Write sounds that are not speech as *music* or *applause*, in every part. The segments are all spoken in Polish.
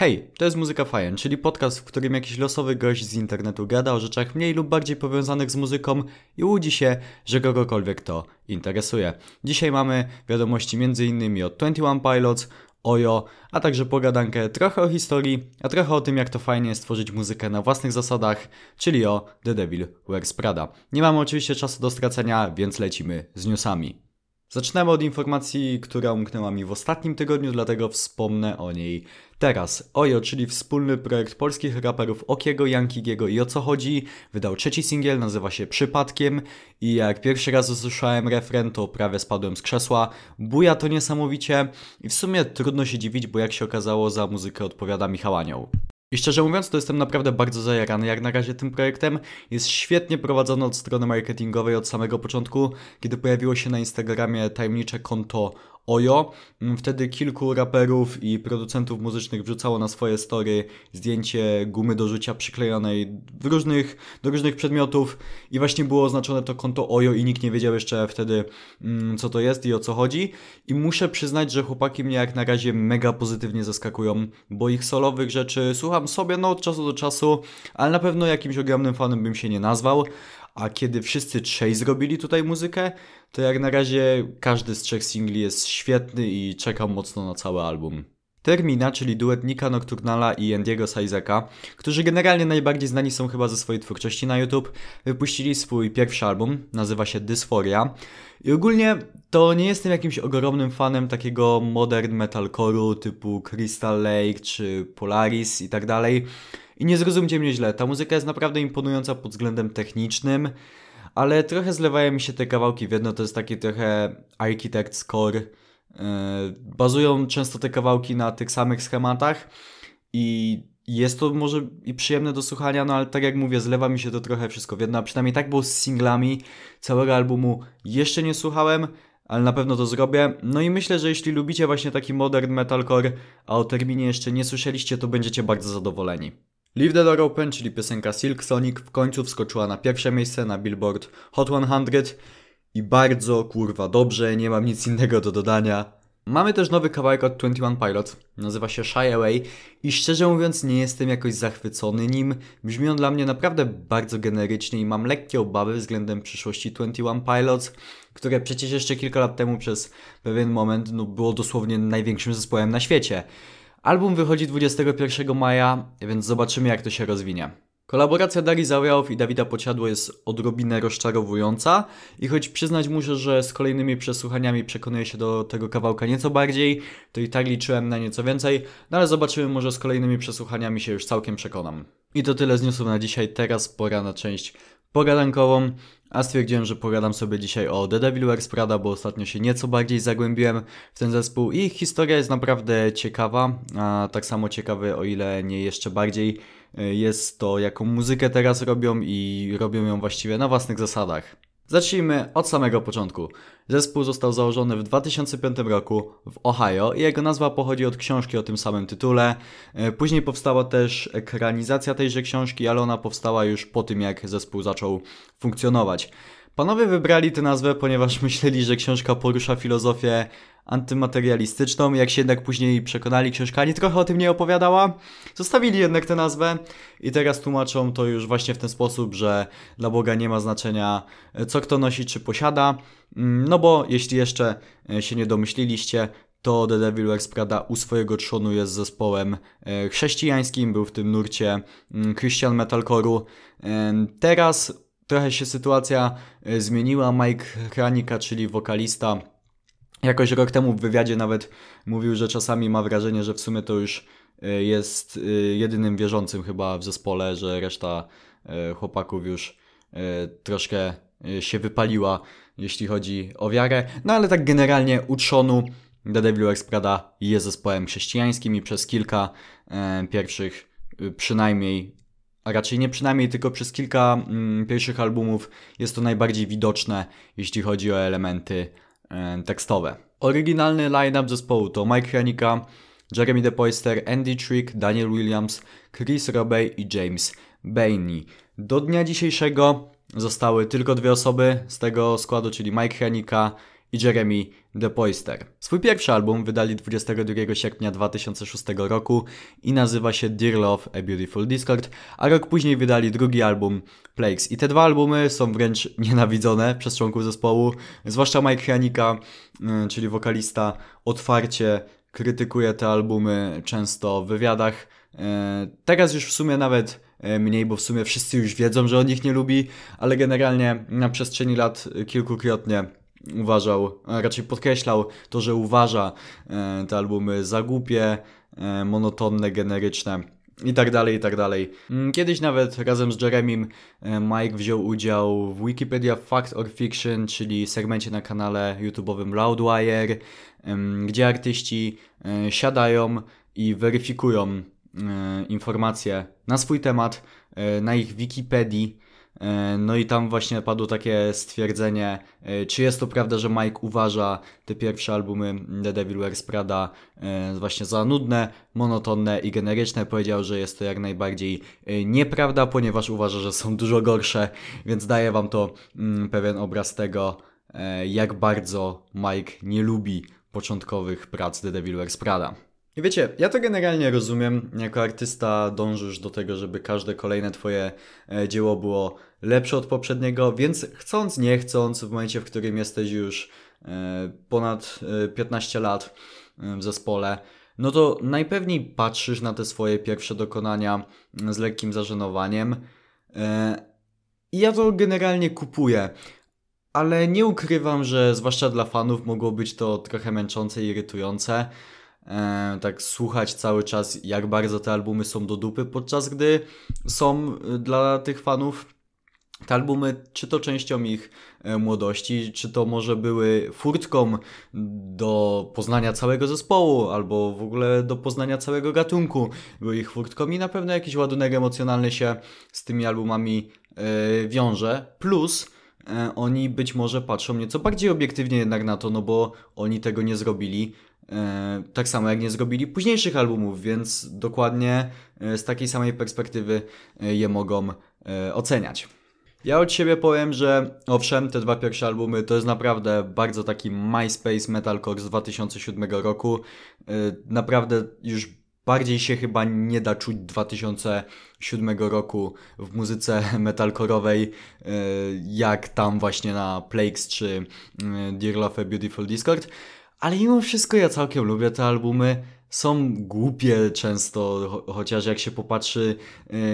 Hej, to jest Muzyka Fajen, czyli podcast, w którym jakiś losowy gość z internetu gada o rzeczach mniej lub bardziej powiązanych z muzyką i łudzi się, że kogokolwiek to interesuje. Dzisiaj mamy wiadomości m.in. od 21 Pilots, Ojo, a także pogadankę trochę o historii, a trochę o tym, jak to fajnie jest tworzyć muzykę na własnych zasadach, czyli o The Devil Wears Prada. Nie mamy oczywiście czasu do stracenia, więc lecimy z newsami. Zaczynamy od informacji, która umknęła mi w ostatnim tygodniu, dlatego wspomnę o niej teraz. Ojo, czyli wspólny projekt polskich raperów Okiego, Jankigiego i O Co Chodzi, wydał trzeci singiel, nazywa się Przypadkiem i jak pierwszy raz usłyszałem refren, to prawie spadłem z krzesła. Buja to niesamowicie i w sumie trudno się dziwić, bo jak się okazało, za muzykę odpowiada Michał Anioł. I szczerze mówiąc, to jestem naprawdę bardzo zajarany jak na razie tym projektem. Jest świetnie prowadzony od strony marketingowej od samego początku, kiedy pojawiło się na Instagramie tajemnicze konto Ojo. Mm, wtedy kilku raperów i producentów muzycznych wrzucało na swoje story zdjęcie gumy do rzucia przyklejonej w różnych, do różnych przedmiotów i właśnie było oznaczone to konto Ojo i nikt nie wiedział jeszcze wtedy mm, co to jest i o co chodzi. I muszę przyznać, że chłopaki mnie jak na razie mega pozytywnie zaskakują, bo ich solowych rzeczy słucham sobie no od czasu do czasu, ale na pewno jakimś ogromnym fanem bym się nie nazwał. A kiedy wszyscy trzej zrobili tutaj muzykę, to jak na razie każdy z trzech singli jest świetny i czekam mocno na cały album. Termina, czyli duet Nika Nocturnala i Andiego Saizeka, którzy generalnie najbardziej znani są chyba ze swojej twórczości na YouTube, wypuścili swój pierwszy album, nazywa się Dysphoria. I ogólnie to nie jestem jakimś ogromnym fanem takiego modern metalcore'u typu Crystal Lake czy Polaris i tak dalej. I nie zrozumcie mnie źle, ta muzyka jest naprawdę imponująca pod względem technicznym, ale trochę zlewają mi się te kawałki w jedno, to jest taki trochę architect score. Yy, bazują często te kawałki na tych samych schematach i jest to może i przyjemne do słuchania, no ale tak jak mówię, zlewa mi się to trochę wszystko w jedno, a przynajmniej tak było z singlami. Całego albumu jeszcze nie słuchałem, ale na pewno to zrobię. No i myślę, że jeśli lubicie właśnie taki modern metalcore, a o terminie jeszcze nie słyszeliście, to będziecie bardzo zadowoleni. Leave the Door Open, czyli piosenka Silk Sonic, w końcu wskoczyła na pierwsze miejsce na Billboard Hot 100 i bardzo kurwa dobrze, nie mam nic innego do dodania. Mamy też nowy kawałek od 21 Pilots, nazywa się Shy Away i szczerze mówiąc nie jestem jakoś zachwycony nim. Brzmi on dla mnie naprawdę bardzo generycznie i mam lekkie obawy względem przyszłości 21 Pilots, które przecież jeszcze kilka lat temu przez pewien moment no, było dosłownie największym zespołem na świecie. Album wychodzi 21 maja, więc zobaczymy jak to się rozwinie. Kolaboracja Darii Zawiałow i Dawida Pociadło jest odrobinę rozczarowująca i choć przyznać muszę, że z kolejnymi przesłuchaniami przekonuję się do tego kawałka nieco bardziej, to i tak liczyłem na nieco więcej, no ale zobaczymy, może z kolejnymi przesłuchaniami się już całkiem przekonam. I to tyle z newsów na dzisiaj, teraz pora na część pogadankową. A stwierdziłem, że pogadam sobie dzisiaj o The Devil Wears Prada, bo ostatnio się nieco bardziej zagłębiłem w ten zespół i ich historia jest naprawdę ciekawa, a tak samo ciekawy, o ile nie jeszcze bardziej, jest to jaką muzykę teraz robią i robią ją właściwie na własnych zasadach. Zacznijmy od samego początku. Zespół został założony w 2005 roku w Ohio i jego nazwa pochodzi od książki o tym samym tytule. E, później powstała też ekranizacja tejże książki, ale ona powstała już po tym, jak zespół zaczął funkcjonować. Panowie wybrali tę nazwę, ponieważ *laughs* myśleli, że książka porusza filozofię antymaterialistyczną. Jak się jednak później przekonali, książka ani trochę o tym nie opowiadała. Zostawili jednak tę nazwę i teraz tłumaczą to już właśnie w ten sposób, że dla Boga nie ma znaczenia, co kto nosi czy posiada. Mm, no bo jeśli jeszcze e, się nie domyśliliście, to The Devil Wears Prada u swojego trzonu jest zespołem e, chrześcijańskim, był w tym nurcie mm, Christian Metalcore'u. Teraz trochę się sytuacja e, zmieniła. Mike Kranika, czyli wokalista, jakoś rok temu w wywiadzie nawet mówił, że czasami ma wrażenie, że w sumie to już e, jest e, jedynym wierzącym chyba w zespole, że reszta chłopaków już troszkę się wypaliła, jeśli chodzi o wiarę. No ale tak generalnie u trzonu The Devil Wears Prada jest zespołem chrześcijańskim i przez kilka pierwszych przynajmniej a raczej nie przynajmniej tylko przez kilka mm, pierwszych albumów jest to najbardziej widoczne, jeśli chodzi o elementy e, tekstowe. Oryginalny line-up zespołu to Mike Hranika, Jeremy DePoister, Andy Trick, Daniel Williams, Chris Robey i James Bainey. Do dnia dzisiejszego zostały tylko dwie osoby z tego składu, czyli Mike Hranika i Jeremy De Poister. Swój pierwszy album wydali 22 sierpnia 2006 roku i nazywa się Dear Love A Beautiful Discord, a rok później wydali drugi album Plagues. I te dwa albumy są wręcz *laughs* nienawidzone przez członków zespołu, zwłaszcza Mike Janika, y, czyli wokalista, otwarcie krytykuje te albumy często w wywiadach. Y, Teraz już w sumie nawet y, mniej, bo w sumie wszyscy już wiedzą, że on ich nie lubi, ale generalnie na przestrzeni lat kilkukrotnie uważał, a raczej podkreślał to, że uważa e, te albumy za głupie, e, monotonne, generyczne i tak dalej, i tak dalej. Mm, Kiedyś nawet razem z Jeremim e, Mike wziął udział w Wikipedia Fact or Fiction, czyli segmencie na kanale YouTube'owym Loudwire, gdzie artyści siadają i weryfikują informacje na swój temat na ich Wikipedii. E, No i tam właśnie padło takie stwierdzenie, e, czy jest to prawda, że Mike uważa te pierwsze albumy The Devil Wears Prada e, właśnie za nudne, monotonne i generyczne. Powiedział, że jest to jak najbardziej nieprawda, ponieważ uważa, że są *laughs* dużo gorsze, więc daje wam to mm, pewien obraz tego, jak bardzo Mike nie lubi początkowych prac The Devil Wears Prada. I wiecie, ja to generalnie rozumiem. Jako artysta dążysz do tego, żeby każde kolejne twoje e, dzieło było lepsze od poprzedniego, więc chcąc, nie chcąc, w momencie, w którym jesteś już e, ponad e, 15 lat e, w zespole, no to najpewniej patrzysz na te swoje pierwsze dokonania mm, z lekkim zażenowaniem. I ja to generalnie kupuję. Ale nie ukrywam, że zwłaszcza dla fanów mogło być to trochę męczące i irytujące e, tak słuchać cały czas, jak bardzo te albumy są do dupy, podczas gdy są y, dla tych fanów te albumy, czy to częścią ich e, młodości, czy to może były furtką do poznania całego zespołu, albo w ogóle do poznania całego gatunku, były ich furtką i na pewno jakiś ładunek emocjonalny się z tymi albumami e, wiąże. Plus e, oni być może patrzą nieco bardziej obiektywnie jednak na to, no bo oni tego nie zrobili. E, tak samo jak nie zrobili późniejszych albumów, więc dokładnie e, z takiej samej perspektywy e, je mogą oceniać. Ja od siebie powiem, że owszem, te dwa pierwsze albumy to jest naprawdę bardzo taki MySpace Metalcore z 2007 roku. Naprawdę już bardziej się chyba nie da czuć 2007 roku w muzyce *laughs* metalkorowej, jak tam właśnie na Plagues czy Dear Love Beautiful Discord. Ale mimo wszystko ja całkiem lubię te albumy. Są głupie często, cho- chociaż jak się popatrzy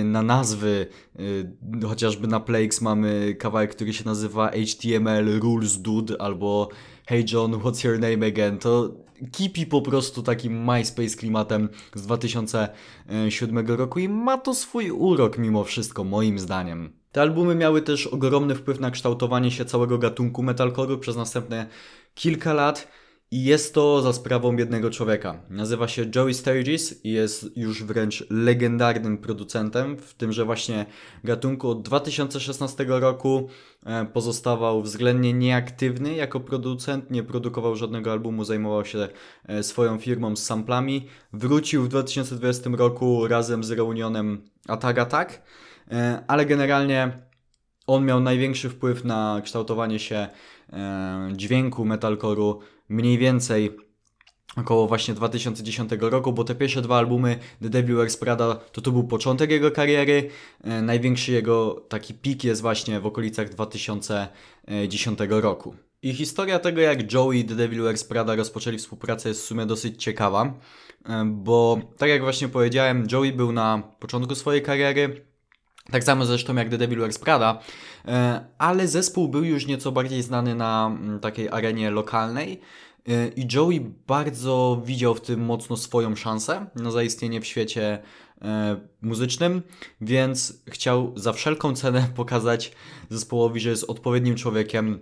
y, na nazwy, y, chociażby na Plagues mamy kawałek, który się nazywa HTML Rules Dude albo Hey John, what's your name again? To kipi po prostu takim MySpace klimatem z 2007 roku i ma to swój urok mimo wszystko, moim zdaniem. Te albumy miały też ogromny wpływ na kształtowanie się całego gatunku metalcore'u przez następne kilka lat i jest to za sprawą jednego człowieka. Nazywa się Joey Sturgis i jest już wręcz legendarnym producentem w tymże właśnie gatunku. Od 2016 roku e, pozostawał względnie nieaktywny jako producent, nie produkował żadnego albumu, zajmował się e, swoją firmą z samplami. Wrócił w 2020 roku razem z reunionem Attack Attack, e, ale generalnie on miał największy wpływ na kształtowanie się dźwięku metalcore'u mniej więcej około właśnie 2010 roku, bo te pierwsze dwa albumy The Devil Wears Prada to to był początek jego kariery. E, największy jego taki pik jest właśnie w okolicach 2010 roku. I historia tego, jak Joey i The Devil Wears Prada rozpoczęli współpracę jest w sumie dosyć ciekawa, e, bo tak jak właśnie powiedziałem, Joey był na początku swojej kariery, tak samo zresztą jak The Devil Wears Prada, e, ale zespół był już nieco bardziej znany na mm, takiej arenie lokalnej e, i Joey bardzo widział w tym mocno swoją szansę na zaistnienie w świecie e, muzycznym, więc chciał za wszelką cenę *laughs* pokazać zespołowi, że jest odpowiednim człowiekiem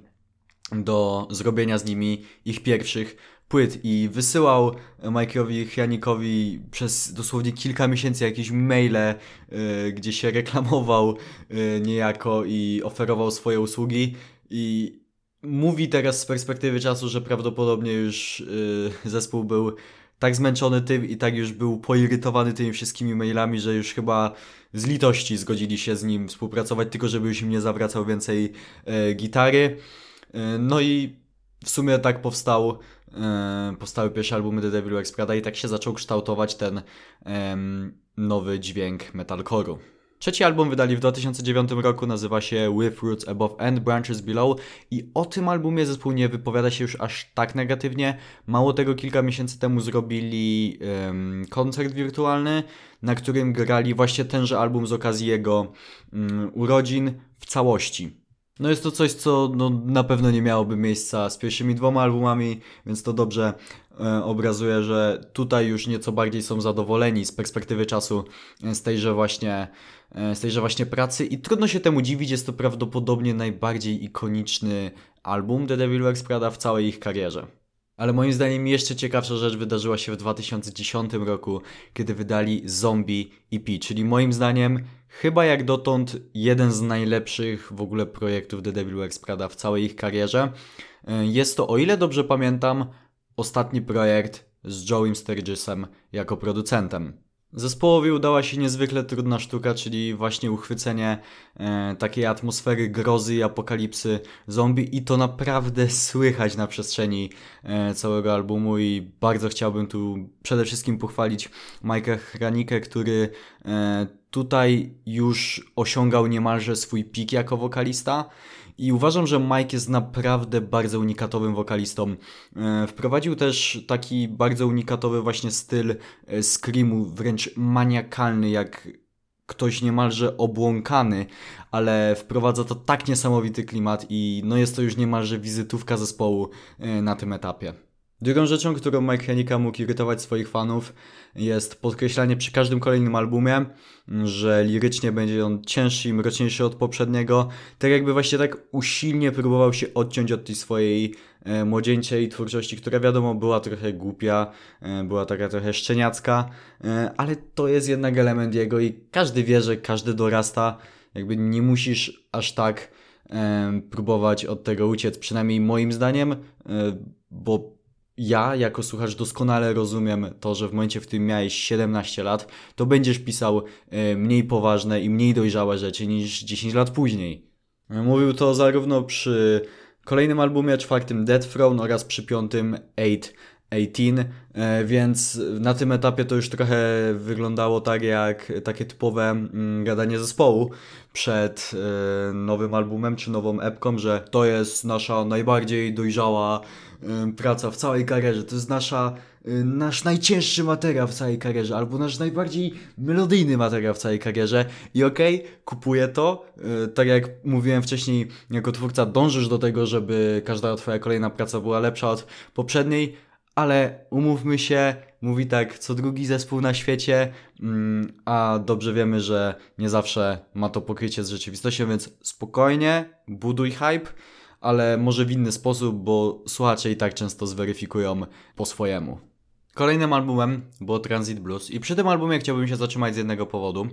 do zrobienia z nimi ich pierwszych płyt i wysyłał Mike'owi Chianikowi przez dosłownie kilka miesięcy jakieś maile, y, gdzie się reklamował y, niejako i oferował swoje usługi i mówi teraz z perspektywy czasu, że prawdopodobnie już y, zespół był tak zmęczony tym i tak już był poirytowany tymi wszystkimi mailami, że już chyba z litości zgodzili się z nim współpracować, tylko żeby już im nie zawracał więcej gitary. No i w sumie tak powstał, powstały pierwsze albumy The Devil Wears Prada i tak się zaczął kształtować ten nowy dźwięk metalcore'u. Trzeci album wydali w 2009 roku, nazywa się With Roots Above and Branches Below i o tym albumie zespół nie wypowiada się już aż tak negatywnie. Mało tego, kilka miesięcy temu zrobili em, koncert wirtualny, na którym grali właśnie tenże album z okazji jego mm, urodzin w całości. No jest to coś, co no, na pewno nie miałoby miejsca z pierwszymi dwoma albumami, więc to dobrze e, obrazuje, że tutaj już nieco bardziej są zadowoleni z perspektywy czasu e, z tejże właśnie, e, z tejże właśnie pracy i trudno się temu dziwić, jest to prawdopodobnie najbardziej ikoniczny album The Devil Wears Prada w całej ich karierze. Ale moim zdaniem jeszcze ciekawsza rzecz wydarzyła się w 2010 roku, kiedy wydali Zombie EP, czyli moim zdaniem chyba jak dotąd jeden z najlepszych w ogóle projektów The Devil Wears Prada w całej ich karierze. E, Jest to, o ile dobrze pamiętam, ostatni projekt z Joe'em Sturgisem jako producentem. Zespołowi udała się niezwykle trudna sztuka, czyli właśnie uchwycenie e, takiej atmosfery grozy i apokalipsy zombie i to naprawdę *laughs* słychać na przestrzeni e, całego albumu i bardzo chciałbym tu przede wszystkim pochwalić Mike'a Hranikę, który e, tutaj już osiągał niemalże swój pik jako wokalista i uważam, że Mike jest naprawdę bardzo unikatowym wokalistą. E, Wprowadził też taki bardzo unikatowy właśnie styl e, screamu, wręcz maniakalny, jak ktoś niemalże obłąkany, ale wprowadza to tak niesamowity klimat i no jest to już niemalże wizytówka zespołu e, na tym etapie. Drugą rzeczą, którą Mike Hanika mógł irytować swoich fanów, jest podkreślanie przy każdym kolejnym albumie, że lirycznie będzie on cięższy i mroczniejszy od poprzedniego. Tak jakby właśnie tak usilnie próbował się odciąć od tej swojej e, młodzieńczej twórczości, która wiadomo była trochę głupia, e, była taka trochę szczeniacka, e, ale to jest jednak element jego i każdy wie, że każdy dorasta. Jakby nie musisz aż tak próbować od tego uciec, przynajmniej moim zdaniem, bo ja jako słuchacz doskonale rozumiem to, że w momencie, w którym miałeś 17 lat, to będziesz pisał e, mniej poważne i mniej dojrzałe rzeczy niż 10 lat później. Mówił to zarówno przy kolejnym albumie, czwartym Dead Throne oraz przy piątym 8 18, e, więc na tym etapie to już trochę wyglądało tak jak takie typowe mm, gadanie zespołu przed e, nowym albumem czy nową epką, że to jest nasza najbardziej dojrzała e, praca w całej karierze, to jest nasza, nasz najcięższy materiał w całej karierze, albo nasz najbardziej melodyjny materiał w całej karierze. I okej, kupuję to, tak jak mówiłem wcześniej, jako twórca dążysz do tego, żeby każda twoja kolejna praca była lepsza od poprzedniej, ale umówmy się, mówi tak co drugi zespół na świecie, mm, a dobrze wiemy, że nie zawsze ma to pokrycie z rzeczywistością, więc spokojnie, buduj hype, ale może w inny sposób, bo słuchacze i tak często zweryfikują po swojemu. Kolejnym albumem było Transit Blues i przy tym albumie chciałbym się zatrzymać z jednego powodu,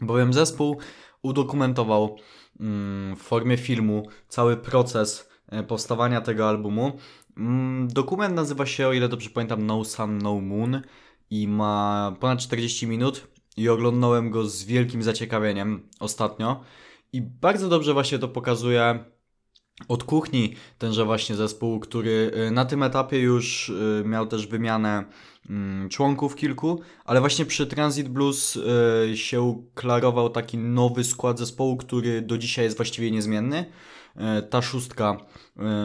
bowiem zespół udokumentował mm, w formie filmu cały proces e, powstawania tego albumu. Mm, Dokument nazywa się, o ile dobrze pamiętam, No Sun, No Moon i ma ponad 40 minut i oglądałem go z wielkim zaciekawieniem ostatnio i bardzo dobrze właśnie to pokazuje od kuchni tenże właśnie zespół, który y, na tym etapie już y, miał też wymianę mm, członków kilku, ale właśnie przy Transit Blues y, się klarował taki nowy skład zespołu, który do dzisiaj jest właściwie niezmienny. Ta szóstka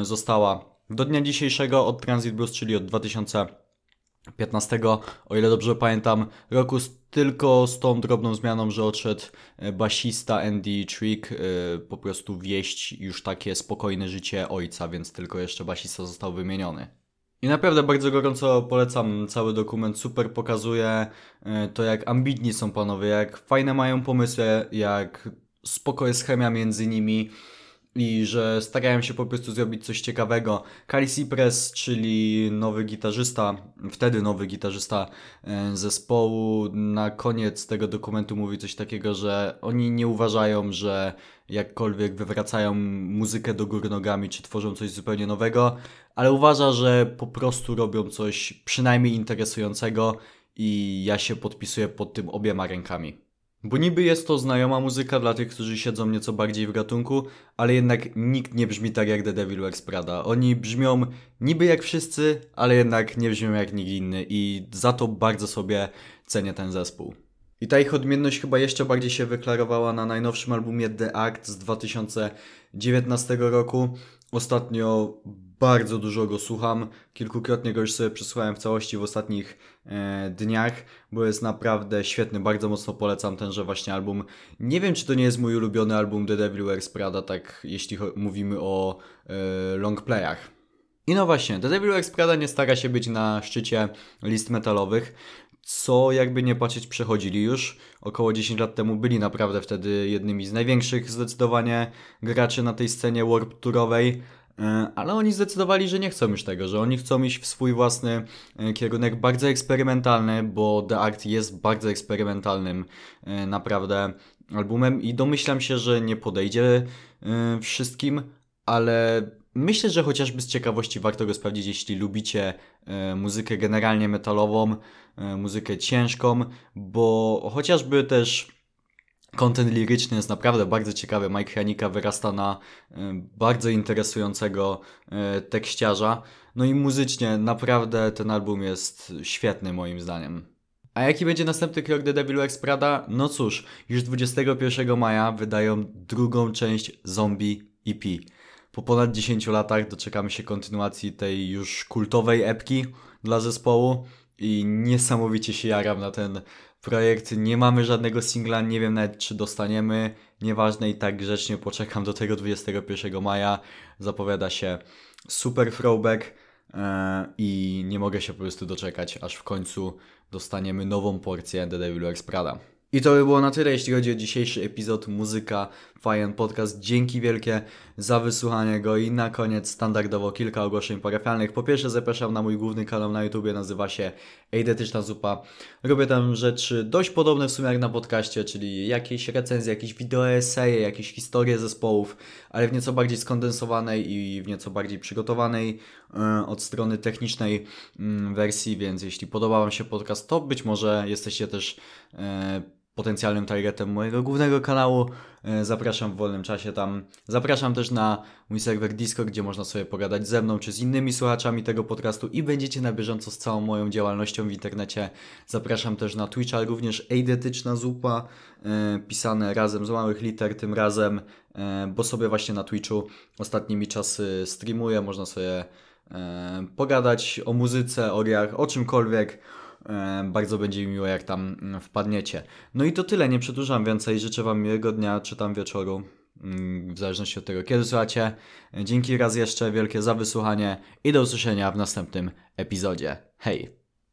została do dnia dzisiejszego od Transit Blues, czyli od 2015, o ile dobrze pamiętam, roku tylko z tą drobną zmianą, że odszedł e, basista Andy Trick, e, po prostu wieść już takie spokojne życie ojca, więc tylko jeszcze basista został wymieniony. I naprawdę bardzo gorąco polecam cały dokument, super pokazuje e, to jak ambitni są panowie, jak fajne mają pomysły, jak spoko jest chemia między nimi i że starają się po prostu zrobić coś ciekawego. Kali Cypress, czyli nowy gitarzysta, wtedy nowy gitarzysta e, zespołu, na koniec tego dokumentu mówi coś takiego, że oni nie uważają, że jakkolwiek wywracają muzykę do góry nogami, czy tworzą coś zupełnie nowego, ale uważa, że po prostu robią coś przynajmniej interesującego i ja się podpisuję pod tym obiema rękami. Bo niby jest to znajoma muzyka dla tych, którzy siedzą nieco bardziej w gatunku, ale jednak nikt nie brzmi tak jak The Devil Wears Prada. Oni brzmią niby jak wszyscy, ale jednak nie brzmią jak nikt inny i za to bardzo sobie cenię ten zespół. I ta ich odmienność chyba jeszcze bardziej się wyklarowała na najnowszym albumie The Act z 2019 roku. Ostatnio bardzo dużo go słucham. Kilkukrotnie go już sobie przesłuchałem w całości w ostatnich e, dniach, bo jest naprawdę świetny. Bardzo mocno polecam tenże właśnie album. Nie wiem, czy to nie jest mój ulubiony album The Devil Wears Prada, tak jeśli mówimy o e, longplayach. I no właśnie, The Devil Wears Prada nie stara się być na szczycie list metalowych, co jakby nie patrzeć przechodzili już. Około 10 lat temu byli naprawdę wtedy jednymi z największych zdecydowanie graczy na tej scenie warp tourowej. E, ale oni zdecydowali, że nie chcą już tego, że oni chcą iść w swój własny e, kierunek bardzo eksperymentalny, bo The Act jest bardzo eksperymentalnym e, naprawdę albumem i domyślam się, że nie podejdzie wszystkim, ale myślę, że chociażby z ciekawości warto go sprawdzić, jeśli lubicie muzykę generalnie metalową, muzykę ciężką, bo chociażby też Content liryczny jest naprawdę bardzo ciekawy. Mike Hanika wyrasta na e, bardzo interesującego e, tekściarza. No i muzycznie naprawdę ten album jest świetny moim zdaniem. A jaki będzie następny krok The Devil Wears Prada? No cóż, już 21 maja wydają drugą część Zombie EP. Po ponad 10 latach doczekamy się kontynuacji tej już kultowej epki dla zespołu i niesamowicie się jaram na ten projekt. Nie mamy żadnego singla, nie wiem nawet czy dostaniemy. Nieważne i tak grzecznie poczekam do tego 21 maja. Zapowiada się super throwback yy, i nie mogę się po prostu doczekać, aż w końcu dostaniemy nową porcję The Devil Wears Prada. I to by było na tyle, jeśli chodzi o dzisiejszy epizod Muzyka Fajny Podcast. Dzięki wielkie za wysłuchanie go i na koniec standardowo kilka ogłoszeń parafialnych. Po pierwsze zapraszam na mój główny kanał na YouTubie, nazywa się Eidetyczna Zupa. Robię tam rzeczy dość podobne w sumie jak na podcaście, czyli jakieś recenzje, jakieś wideo eseje, jakieś historie zespołów, ale w nieco bardziej skondensowanej i w nieco bardziej przygotowanej yy, od strony technicznej yy, wersji, więc jeśli podoba Wam się podcast, to być może jesteście też yy, potencjalnym targetem mojego głównego kanału. E, zapraszam w wolnym czasie tam. Zapraszam też na mój serwer Discord, gdzie można sobie pogadać ze mną czy z innymi słuchaczami tego podcastu i będziecie na bieżąco z całą moją działalnością w internecie. Zapraszam też na Twitcha, również Eidetyczna Zupa, e, pisane razem z małych liter tym razem, e, bo sobie właśnie na Twitchu ostatnimi czasy streamuję, można sobie pogadać o muzyce, o grach, o czymkolwiek. E, bardzo będzie mi miło, jak tam mm, wpadniecie. No i to tyle, nie przedłużam więcej. Życzę Wam miłego dnia, czy tam wieczoru, mm, w zależności od tego, kiedy słuchacie. Dzięki raz jeszcze wielkie za wysłuchanie i do usłyszenia w następnym epizodzie. Hej!